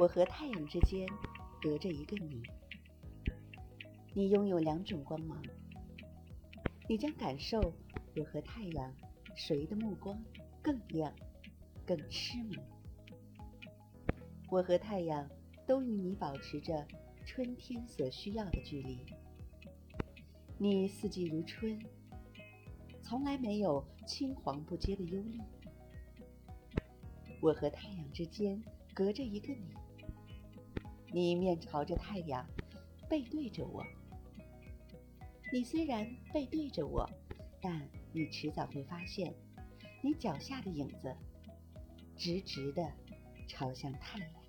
我和太阳之间隔着一个你。你拥有两种光芒，你将感受我和太阳谁的目光更亮、更痴迷。我和太阳都与你保持着春天所需要的距离。你四季如春，从来没有青黄不接的忧虑。我和太阳之间隔着一个你，你面朝着太阳，背对着我。你虽然背对着我，但你迟早会发现，你脚下的影子直直的朝向太阳。